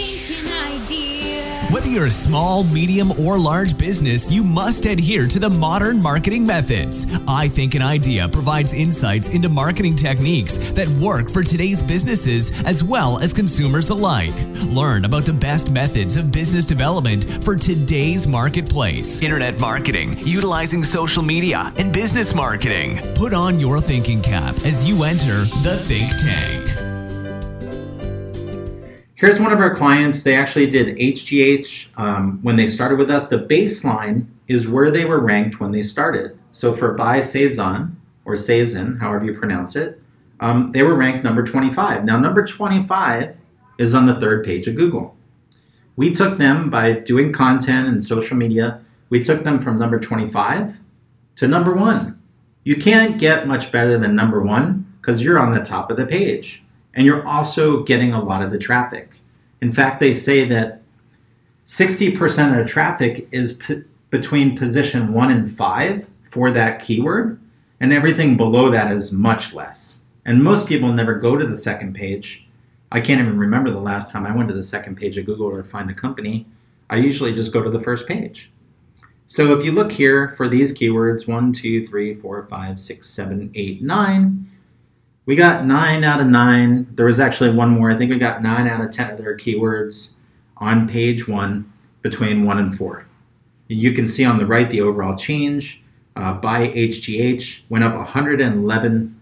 think idea. Whether you're a small, medium, or large business, you must adhere to the modern marketing methods. I Think an Idea provides insights into marketing techniques that work for today's businesses as well as consumers alike. Learn about the best methods of business development for today's marketplace. Internet marketing, utilizing social media, and business marketing. Put on your thinking cap as you enter the Think Tank. Here's one of our clients. They actually did HGH um, when they started with us. The baseline is where they were ranked when they started. So for By Saison or Saison, however you pronounce it, um, they were ranked number 25. Now, number 25 is on the third page of Google. We took them by doing content and social media, we took them from number 25 to number one. You can't get much better than number one because you're on the top of the page and you're also getting a lot of the traffic. In fact, they say that 60% of the traffic is p- between position one and five for that keyword, and everything below that is much less. And most people never go to the second page. I can't even remember the last time I went to the second page of Google to find a company. I usually just go to the first page. So if you look here for these keywords one, two, three, four, five, six, seven, eight, nine, we got nine out of nine. There was actually one more. I think we got nine out of 10 of their keywords on page one between one and four. You can see on the right the overall change uh, by HGH went up 111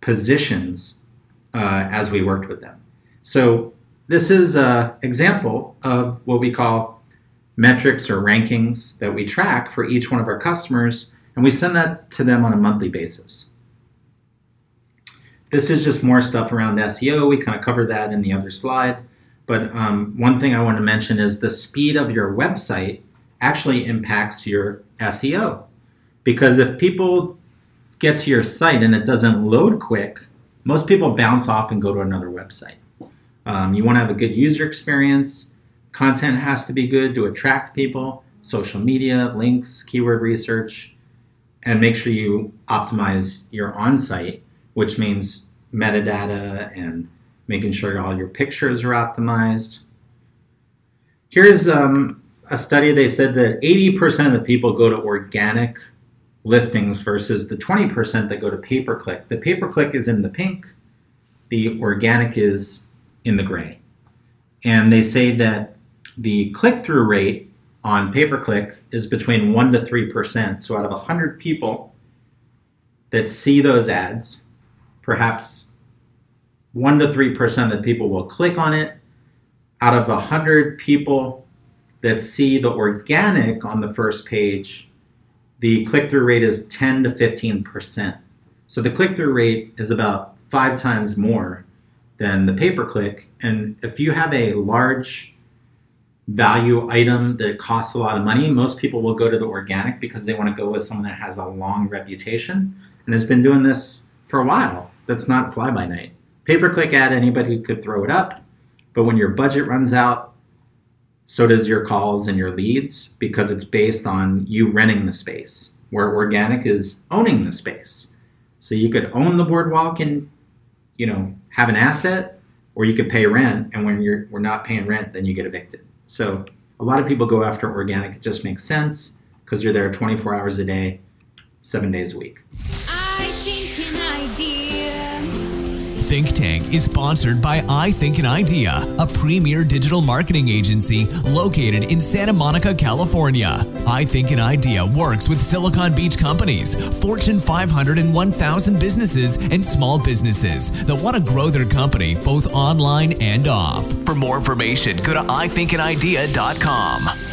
positions uh, as we worked with them. So this is an example of what we call metrics or rankings that we track for each one of our customers, and we send that to them on a monthly basis. This is just more stuff around SEO. We kind of covered that in the other slide. But um, one thing I want to mention is the speed of your website actually impacts your SEO. Because if people get to your site and it doesn't load quick, most people bounce off and go to another website. Um, you want to have a good user experience. Content has to be good to attract people, social media, links, keyword research, and make sure you optimize your on site, which means metadata and making sure all your pictures are optimized. Here's um, a study they said that 80% of the people go to organic listings versus the 20% that go to pay per click. The pay per click is in the pink, the organic is in the gray. And they say that the click through rate on pay per click is between 1 to 3%. So out of 100 people that see those ads, perhaps 1 to 3% of people will click on it. Out of 100 people that see the organic on the first page, the click through rate is 10 to 15%. So the click through rate is about five times more than the pay per click. And if you have a large value item that costs a lot of money, most people will go to the organic because they want to go with someone that has a long reputation and has been doing this for a while. That's not fly by night. Pay per click ad, anybody could throw it up, but when your budget runs out, so does your calls and your leads because it's based on you renting the space, where organic is owning the space. So you could own the boardwalk and you know have an asset, or you could pay rent, and when you're we're not paying rent, then you get evicted. So a lot of people go after organic. It just makes sense because you're there 24 hours a day, seven days a week. Think idea. Think Tank is sponsored by I Think an Idea, a premier digital marketing agency located in Santa Monica, California. I Think an Idea works with Silicon Beach companies, Fortune 500 and 1000 businesses, and small businesses that want to grow their company both online and off. For more information, go to ithinkanidea.com.